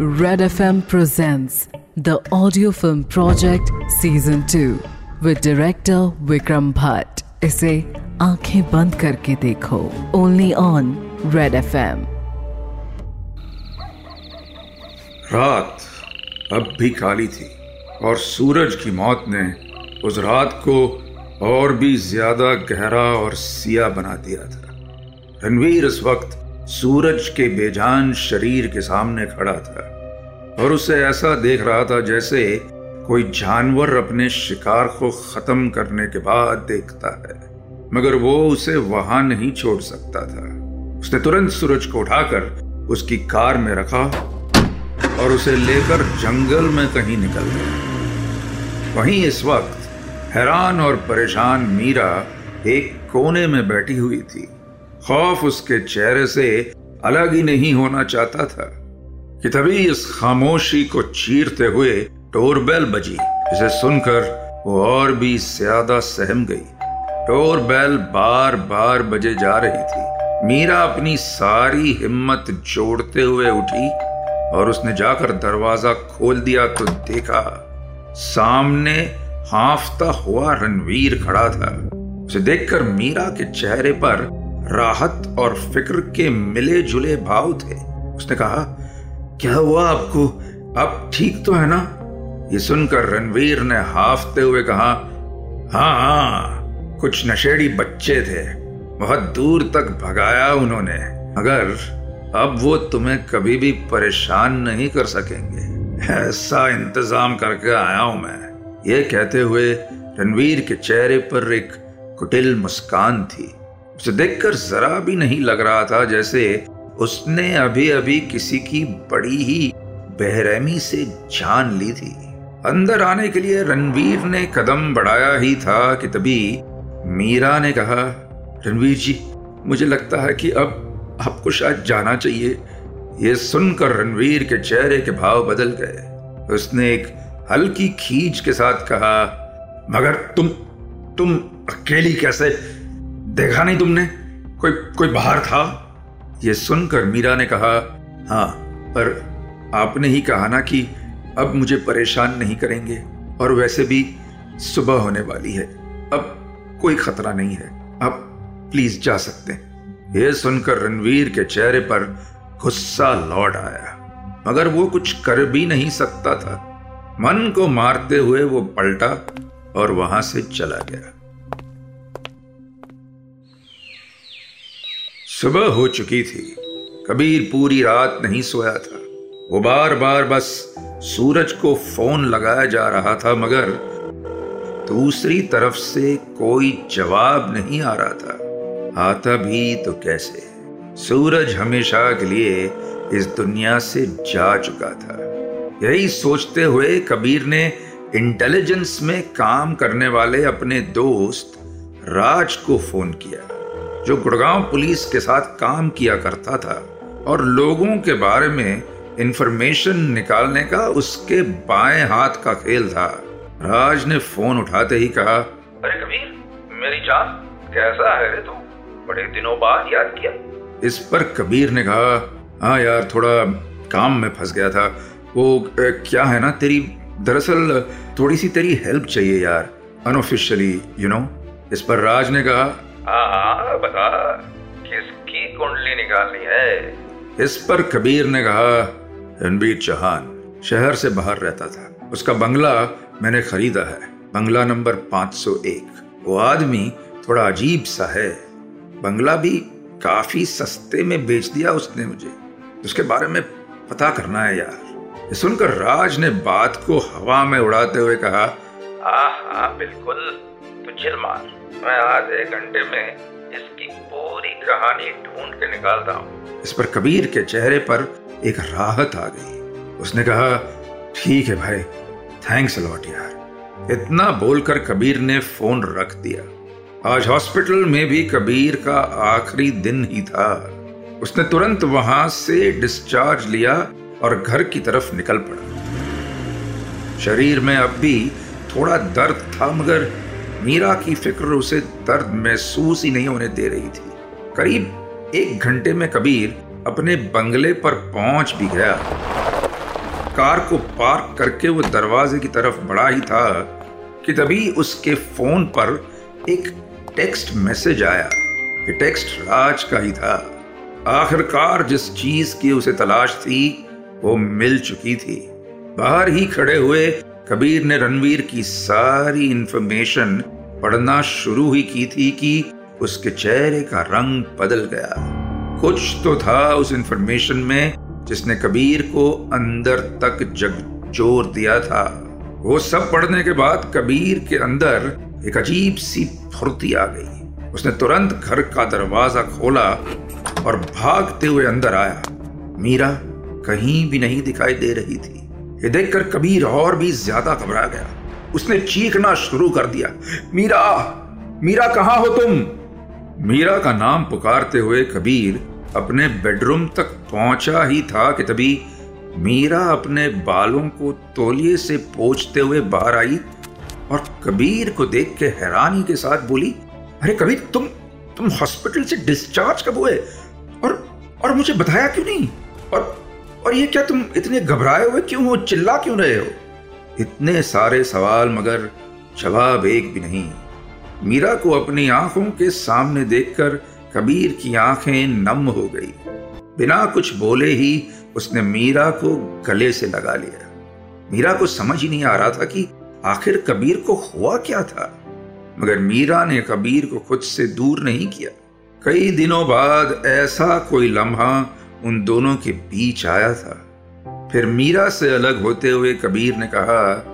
Red FM presents the audio film project season 2 with director Vikram Bhatt. इसे आँखें बंद करके देखो। ओनली ऑन रेड एफएम रात अब भी काली थी और सूरज की मौत ने उस रात को और भी ज़्यादा गहरा और सिया बना दिया था। रणवीर इस वक्त सूरज के बेजान शरीर के सामने खड़ा था। और उसे ऐसा देख रहा था जैसे कोई जानवर अपने शिकार को खत्म करने के बाद देखता है, मगर वो उसे वहाँ नहीं छोड़ सकता था। उसने तुरंत सूरज को उठाकर उसकी कार में रखा और उसे लेकर जंगल में कहीं निकल गया। वहीं इस वक्त हैरान और परेशान मीरा एक कोने में बैठी हुई थी। खौफ उसके चेहरे से अलग ही नहीं होना चाहता था। कि तभी इस खामोशी को चीरते हुए डोरबेल बजी। जिसे सुनकर वो और भी ज़्यादा सहम गई। डोरबेल बार बार बजे जा रही थी। मीरा अपनी सारी हिम्मत जोड़ते हुए उठी और उसने जाकर दरवाज़ा खोल दिया तो देखा, सामने हाफता हुआ रणवीर खड़ा था। उसे देखकर मीरा के चेहरे पर राहत और फ़िक्र के मिले जुले भाव थे। उसने कहा क्या हुआ आपको? आप ठीक तो है ना? ये सुनकर रणवीर ने हाफते हुए कहा हाँ हाँ कुछ नशेड़ी बच्चे थे। बहुत दूर तक भगाया उन्होंने। मगर अब वो तुम्हें कभी भी परेशान नहीं कर सकेंगे। ऐसा इंतज़ाम करके आया हूँ मैं। ये कहते हुए रणवीर के चेहरे पर एक कुटिल मुस्कान थी। उसे देखकर जरा भी नहीं लग रहा था जैसे उसने अभी अभी किसी की बड़ी ही बेरहमी से जान ली थी। अंदर आने के लिए रणवीर ने कदम बढ़ाया ही था कि तभी मीरा ने कहा, रणवीर जी, मुझे लगता है कि अब आपको शायद जाना चाहिए। ये सुनकर रणवीर के चेहरे के भाव बदल गए। उसने एक हल्की खींच के साथ कहा, मगर तुम तुम अकेली कैसे? देखा नहीं तुमने? कोई कोई बाहर था? ये सुनकर मीरा ने कहा हाँ पर आपने ही कहा ना कि अब मुझे परेशान नहीं करेंगे, और वैसे भी सुबह होने वाली है। अब कोई खतरा नहीं है। आप प्लीज़ जा सकते हैं। ये सुनकर रणवीर के चेहरे पर गुस्सा लौट आया। मगर वो कुछ कर भी नहीं सकता था। मन को मारते हुए वो पलटा और वहाँ से चला गया। सुबह हो चुकी थी। कबीर पूरी रात नहीं सोया था। वो बार बार बस सूरज को फ़ोन लगाया जा रहा था, मगर दूसरी तरफ़ से कोई जवाब नहीं आ रहा था। आता भी तो कैसे? सूरज हमेशा के लिए इस दुनिया से जा चुका था। यही सोचते हुए कबीर ने इंटेलिजेंस में काम करने वाले अपने दोस्त राज को फ़ोन किया। जो गुड़गांव पुलिस के साथ काम किया करता था और लोगों के बारे में इंफॉर्मेशन निकालने का उसके बाएँ हाथ का खेल था। राज ने फ़ोन उठाते ही कहा अरे कबीर मेरी जान कैसा है रे तू? बड़े दिनों बाद याद किया। इस पर कबीर ने कहा हाँ यार थोड़ा काम में फंस गया था। वो क्या है ना तेरी दरअसल थोड़ी सी तेरी हेल्प चाहिए यार अनऑफिशियली यू नो इस पर राज ने कहा हाँ बता किसकी कुंडली निकालनी है? इस पर कबीर ने कहा रणबीर चौहान शहर से बाहर रहता था। उसका बंगला मैंने खरीदा है। बंगला नंबर 501 वो आदमी थोड़ा अजीब सा है। बंगला भी काफ़ी सस्ते में बेच दिया उसने मुझे। उसके बारे में पता करना है यार। सुनकर राज ने बात को हवा में उड़ाते हुए कहा हाँ हाँ बिल्कुल। तू चिल मार मैं आधे घंटे में इसकी पूरी कहानी ढूंढ के निकालता हूँ। इस पर कबीर के चेहरे पर एक राहत आ गई। उसने कहा, ठीक है भाई थैंक्स लॉट यार। इतना बोलकर कबीर ने फ़ोन रख दिया। आज हॉस्पिटल में भी कबीर का आखिरी दिन ही था। उसने तुरंत वहाँ से डिस्चार्ज लिया और घर की तरफ़ निकल पड़ा। शरीर में अब भी थोड़ा दर्द था, मगर मीरा की फ़िक्र उसे दर्द महसूस ही नहीं होने दे रही थी। करीब एक घंटे में कबीर अपने बंगले पर पहुँच भी गया। कार को पार्क करके वो दरवाजे की तरफ़ बढ़ा ही था कि तभी उसके फ़ोन पर एक टेक्स्ट मैसेज आया। ये टेक्स्ट राज का ही था। आखिरकार जिस चीज़ की उसे तलाश थी, वो मिल चुकी थी। बाहर ही खड़े हुए कबीर ने रणवीर की सारी इंफॉर्मेशन पढ़ना शुरू ही की थी कि उसके चेहरे का रंग बदल गया। कुछ तो था उस इंफॉर्मेशन में जिसने कबीर को अंदर तक जगजोर दिया था। वो सब पढ़ने के बाद कबीर के अंदर एक अजीब सी फुर्ती आ गई। उसने तुरंत घर का दरवाज़ा खोला और भागते हुए अंदर आया। मीरा कहीं भी नहीं दिखाई दे रही थी। ये देखकर कबीर और भी ज़्यादा घबरा गया। उसने चीखना शुरू कर दिया, मीरा मीरा, कहाँ हो तुम? मीरा का नाम पुकारते हुए कबीर अपने बेडरूम तक पहुँचा ही था कि तभी मीरा अपने बालों को तौलिए से पोछते हुए बाहर आई और कबीर को देख के हैरानी के साथ बोली, अरे कबीर, तुम तुम हॉस्पिटल से डिस्चार्ज कब हुए? और और मुझे बताया क्यों नहीं? और और ये क्या तुम इतने घबराए हुए क्यों हो? चिल्ला क्यों रहे हो? इतने सारे सवाल मगर जवाब एक भी नहीं। मीरा को अपनी आँखों के सामने देखकर कबीर की आँखें नम हो गई। बिना कुछ बोले ही उसने मीरा को गले से लगा लिया। मीरा को समझ ही नहीं आ रहा था कि आखिर कबीर को हुआ क्या था। मगर मीरा ने कबीर को खुद से दूर नहीं किया। कई दिनों बाद ऐसा कोई लम्हा उन दोनों के बीच आया था। फिर मीरा से अलग होते हुए कबीर ने कहा,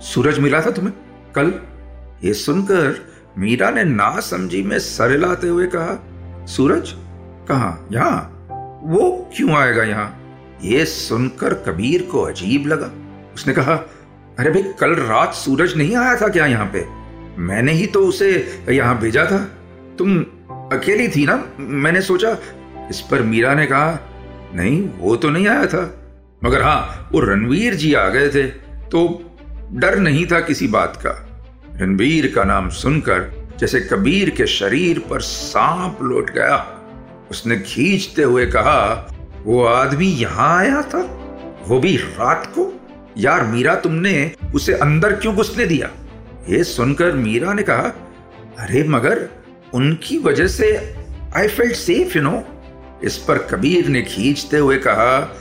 सूरज मिला था तुम्हें कल? ये सुनकर मीरा ने ना समझी में सर लाते हुए कहा, सूरज, कहा? यहाँ? वो क्यों आएगा यहाँ? ये सुनकर कबीर को अजीब लगा। उसने कहा, अरे भाई, कल रात सूरज नहीं आया था क्या यहाँ पे? मैंने ही तो उसे यहाँ भेजा था। तुम अकेली थी ना? मैंने सोचा, इस पर मीरा ने कहा नहीं, वो तो नहीं आया था। मगर हाँ वो रणवीर जी आ गए थे तो डर नहीं था किसी बात का। रणवीर का नाम सुनकर, जैसे कबीर के शरीर पर सांप लौट गया। उसने खींचते हुए कहा, वो आदमी यहाँ आया था? वो भी रात को? यार मीरा, तुमने उसे अंदर क्यों घुसने दिया? ये सुनकर मीरा ने कहा, अरे मगर, उनकी वजह से I felt safe you know इस पर कबीर ने खींचते हुए कहा,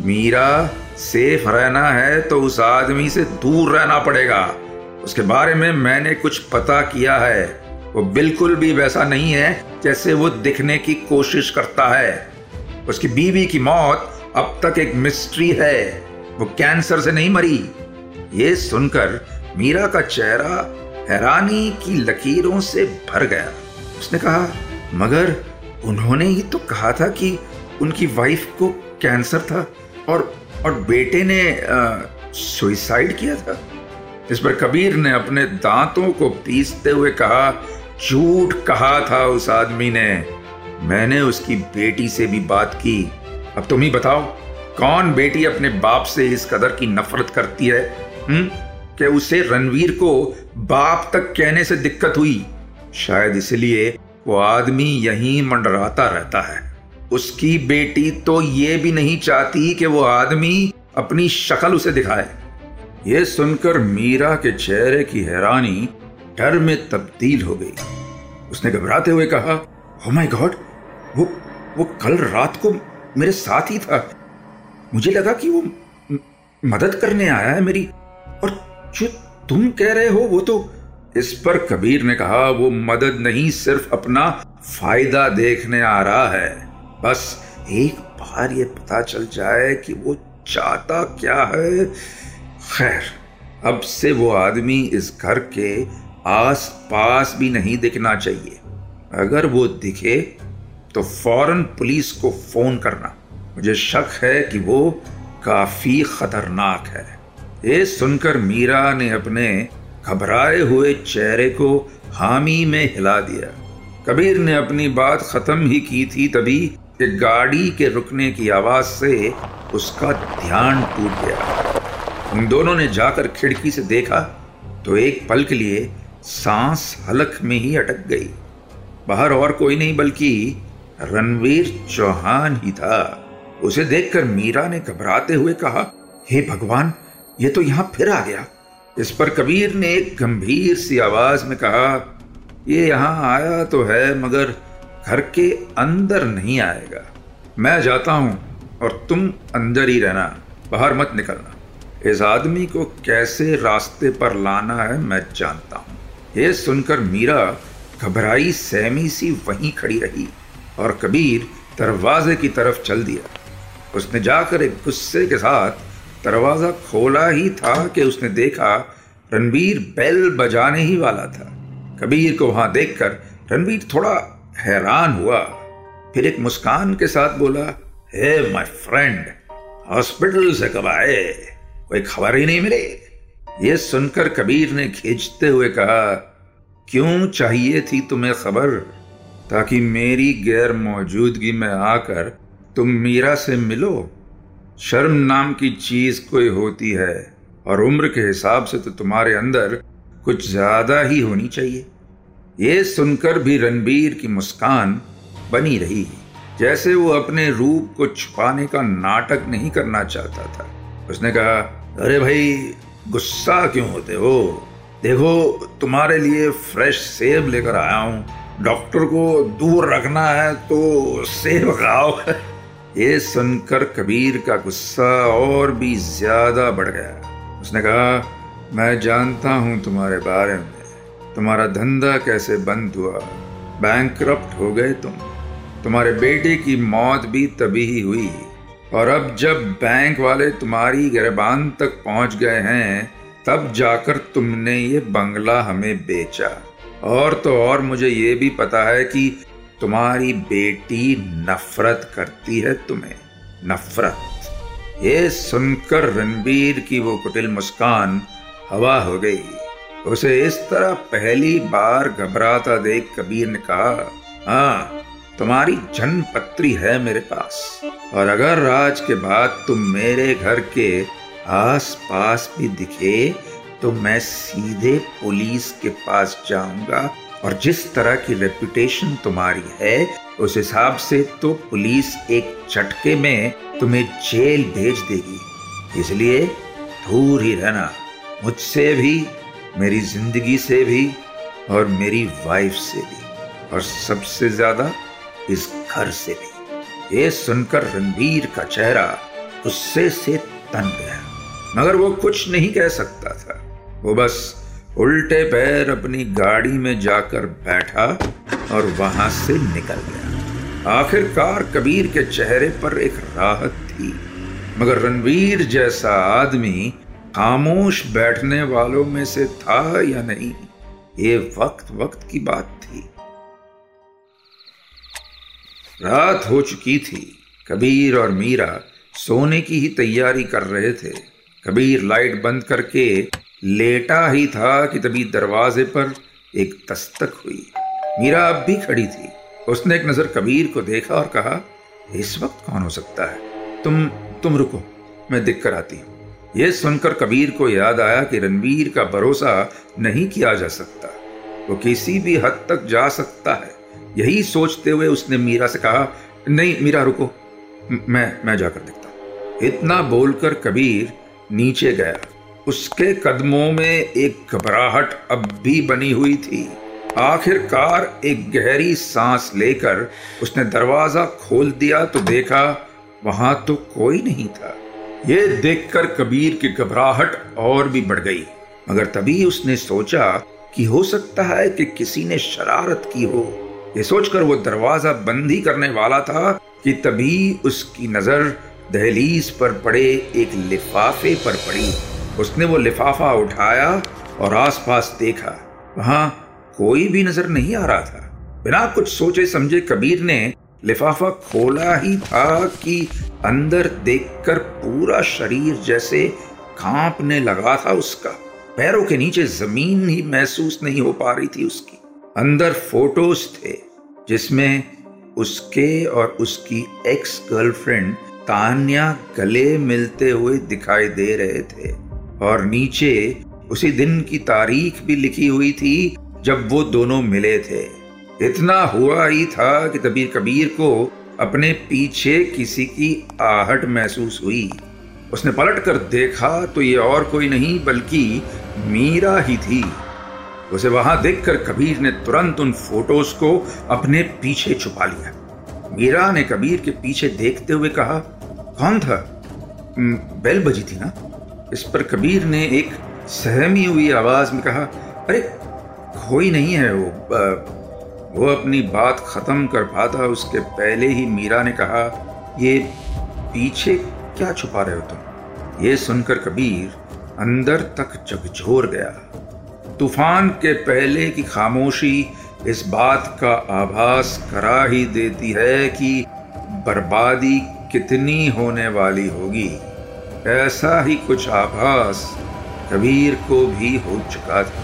मीरा, सेफ़ रहना है तो उस आदमी से दूर रहना पड़ेगा। उसके बारे में मैंने कुछ पता किया है। वो बिल्कुल भी वैसा नहीं है जैसे वो दिखने की कोशिश करता है। उसकी बीवी की मौत अब तक एक मिस्ट्री है। वो कैंसर से नहीं मरी। ये सुनकर मीरा का चेहरा हैरानी की लकीरों से भर गया। उसने कहा, मगर उन्होंने ही तो कहा था कि उनकी वाइफ को कैंसर था और और बेटे ने सुइसाइड किया था। इस पर कबीर ने अपने दांतों को पीसते हुए कहा, झूठ कहा था उस आदमी ने। मैंने उसकी बेटी से भी बात की। अब तुम ही बताओ, कौन बेटी अपने बाप से इस कदर की नफरत करती है? हम्म? कि उसे रणवीर को बाप तक कहने से दिक्कत हुई? शायद इसलिए वो आदमी यहीं मंडराता रहता है। उसकी बेटी तो ये भी नहीं चाहती कि वो आदमी अपनी शक्ल उसे दिखाए। ये सुनकर मीरा के चेहरे की हैरानी डर में तब्दील हो गई। उसने घबराते हुए कहा ओ माय गॉड वो वो कल रात को मेरे साथ ही था। मुझे लगा कि वो मदद करने आया है मेरी। और जो तुम कह रहे हो वो तो इस पर कबीर ने कहा, वो मदद नहीं सिर्फ़ अपना फ़ायदा देखने आ रहा है, बस एक बार ये पता चल जाए कि वो चाहता क्या है। खैर, अब से वो आदमी इस घर के आस पास भी नहीं दिखना चाहिए। अगर वो दिखे तो फ़ौरन पुलिस को फ़ोन करना। मुझे शक है कि वो काफ़ी खतरनाक है। ये सुनकर मीरा ने अपने घबराए हुए चेहरे को हामी में हिला दिया। कबीर ने अपनी बात खत्म ही की थी तभी एक गाड़ी के रुकने की आवाज़ से उसका ध्यान टूट गया। उन दोनों ने जाकर खिड़की से देखा तो एक पल के लिए सांस हलक में ही अटक गई। बाहर और कोई नहीं बल्कि रणवीर चौहान ही था। उसे देखकर मीरा ने घबराते हुए कहा, हे hey भगवान, ये तो यहाँ फिर आ गया। इस पर कबीर ने एक गंभीर सी आवाज़ में कहा, ये यहाँ आया तो है, मगर घर के अंदर नहीं आएगा। मैं जाता हूँ और तुम अंदर ही रहना, बाहर मत निकलना। इस आदमी को कैसे रास्ते पर लाना है, मैं जानता हूँ। ये सुनकर मीरा घबराई सहमी सी वहीं खड़ी रही और कबीर दरवाजे की तरफ़ चल दिया। उसने जाकर एक गुस्से के साथ दरवाज़ा खोला ही था कि उसने देखा रणबीर बेल बजाने ही वाला था। कबीर को वहाँ देखकर रणबीर थोड़ा हैरान हुआ। फिर एक मुस्कान के साथ बोला, हे माय फ्रेंड हॉस्पिटल से कब आए? कोई खबर ही नहीं मिली? ये सुनकर कबीर ने खींचते हुए कहा, क्यों चाहिए थी तुम्हें खबर? ताकि मेरी गैर मौजूदगी में आकर तुम मीरा से मिलो शर्म नाम की चीज़ कोई होती है और उम्र के हिसाब से तो तुम्हारे अंदर कुछ ज़्यादा ही होनी चाहिए। ये सुनकर भी रणबीर की मुस्कान बनी रही जैसे वो अपने रूप को छुपाने का नाटक नहीं करना चाहता था। उसने कहा, अरे भाई, गुस्सा क्यों होते हो? देखो, तुम्हारे लिए फ्रेश सेब लेकर आया हूँ। डॉक्टर को दूर रखना है तो सेब खाओ। ये सुनकर कबीर का गुस्सा और भी ज़्यादा बढ़ गया। उसने कहा, मैं जानता हूँ तुम्हारे बारे में। तुम्हारा धंधा कैसे बंद हुआ? बैंक हो गए तुम। तुम्हारे बेटे की मौत भी तभी ही हुई। और अब जब बैंक वाले तुम्हारी गिरबान तक पहुँच गए हैं, तब जाकर तुमने ये बंगला हमें बेचा। और तो और मुझे ये भी पता है कि तुम्हारी बेटी नफरत करती है तुम्हें। नफरत। ये सुनकर रणबीर की वो कुटिल मुस्कान हवा हो गई। उसे इस तरह पहली बार घबराता देख कबीर ने कहा हाँ तुम्हारी जन्म पत्री है मेरे पास। और अगर आज के बाद तुम मेरे घर के आस पास भी दिखे तो मैं सीधे पुलिस के पास जाऊँगा और जिस तरह की रेपुटेशन तुम्हारी है, उस हिसाब से तो पुलिस एक झटके में तुम्हें जेल भेज देगी। इसलिए दूर ही रहना, मुझसे भी, मेरी ज़िंदगी से भी, और मेरी वाइफ से भी, और सबसे ज़्यादा इस घर से भी। ये सुनकर रणबीर का चेहरा गुस्से से तन गया, मगर वो कुछ नहीं कह सकता था। वो बस उल्टे पैर अपनी गाड़ी में जाकर बैठा और वहाँ से निकल गया। आखिरकार कबीर के चेहरे पर एक राहत थी। मगर रणवीर जैसा आदमी खामोश बैठने वालों में से था या नहीं, ये वक्त वक्त की बात थी। रात हो चुकी थी। कबीर और मीरा सोने की ही तैयारी कर रहे थे। कबीर लाइट बंद करके लेटा ही था कि तभी दरवाजे पर एक दस्तक हुई। मीरा अब भी खड़ी थी। उसने एक नज़र कबीर को देखा और कहा, इस वक्त कौन हो सकता है? तुम तुम रुको, मैं दिख कर आती हूँ। यह सुनकर कबीर को याद आया कि रणवीर का भरोसा नहीं किया जा सकता। वो किसी भी हद तक जा सकता है। यही सोचते हुए उसने मीरा से कहा, नहीं, मीरा, रुको। मैं मैं जाकर देखता इतना बोलकर कबीर नीचे गया। उसके कदमों में एक घबराहट अब भी बनी हुई थी। आखिरकार एक गहरी सांस लेकर उसने दरवाज़ा खोल दिया तो देखा वहाँ तो कोई नहीं था। ये देखकर कबीर की घबराहट और भी बढ़ गई, मगर तभी उसने सोचा कि हो सकता है कि किसी ने शरारत की हो। ये सोचकर वो दरवाज़ा बंद ही करने वाला था कि तभी उसकी नज़र दहलीज पर पड़े एक लिफाफे पर पड़ी। उसने वो लिफाफा उठाया और आसपास देखा। वहाँ कोई भी नज़र नहीं आ रहा था। बिना कुछ सोचे समझे कबीर ने लिफाफा खोला ही था कि अंदर देखकर पूरा शरीर जैसे कांपने लगा था उसका। पैरों के नीचे ज़मीन ही महसूस नहीं हो पा रही थी उसकी। अंदर फ़ोटोज़ थे, जिसमें उसके और उसकी एक्स गर्लफ्रेंड तान्या गले मिलते हुए दिखाई दे रहे थे। और नीचे उसी दिन की तारीख भी लिखी हुई थी जब वो दोनों मिले थे। इतना हुआ ही था कि तभी कबीर को अपने पीछे किसी की आहट महसूस हुई। उसने पलट कर देखा तो ये और कोई नहीं, बल्कि मीरा ही थी। उसे वहाँ देखकर कबीर ने तुरंत उन फ़ोटोज़ को अपने पीछे छुपा लिया। मीरा ने कबीर के पीछे देखते हुए कहा, कौन था? बेल बजी थी ना? इस पर कबीर ने एक सहमी हुई आवाज़ में कहा, अरे, कोई नहीं है वो वो अपनी बात खत्म कर पाता, उसके पहले ही मीरा ने कहा, ये पीछे क्या छुपा रहे हो तुम? ये सुनकर कबीर अंदर तक झकझोर गया। तूफ़ान के पहले की खामोशी इस बात का आभास करा ही देती है कि बर्बादी कितनी होने वाली होगी। ऐसा ही कुछ आभास कबीर को भी हो चुका था।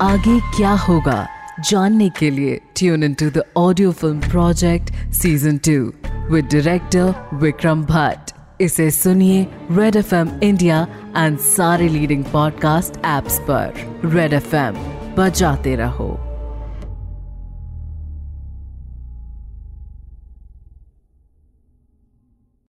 आगे क्या होगा जानने के लिए tune in to the audio film project season two with director Vikram Bhatt इसे सुनिए red F M India and सारे लीडिंग पॉडकास्ट एप्स पर। रेड एफ़ एम बजाते रहो।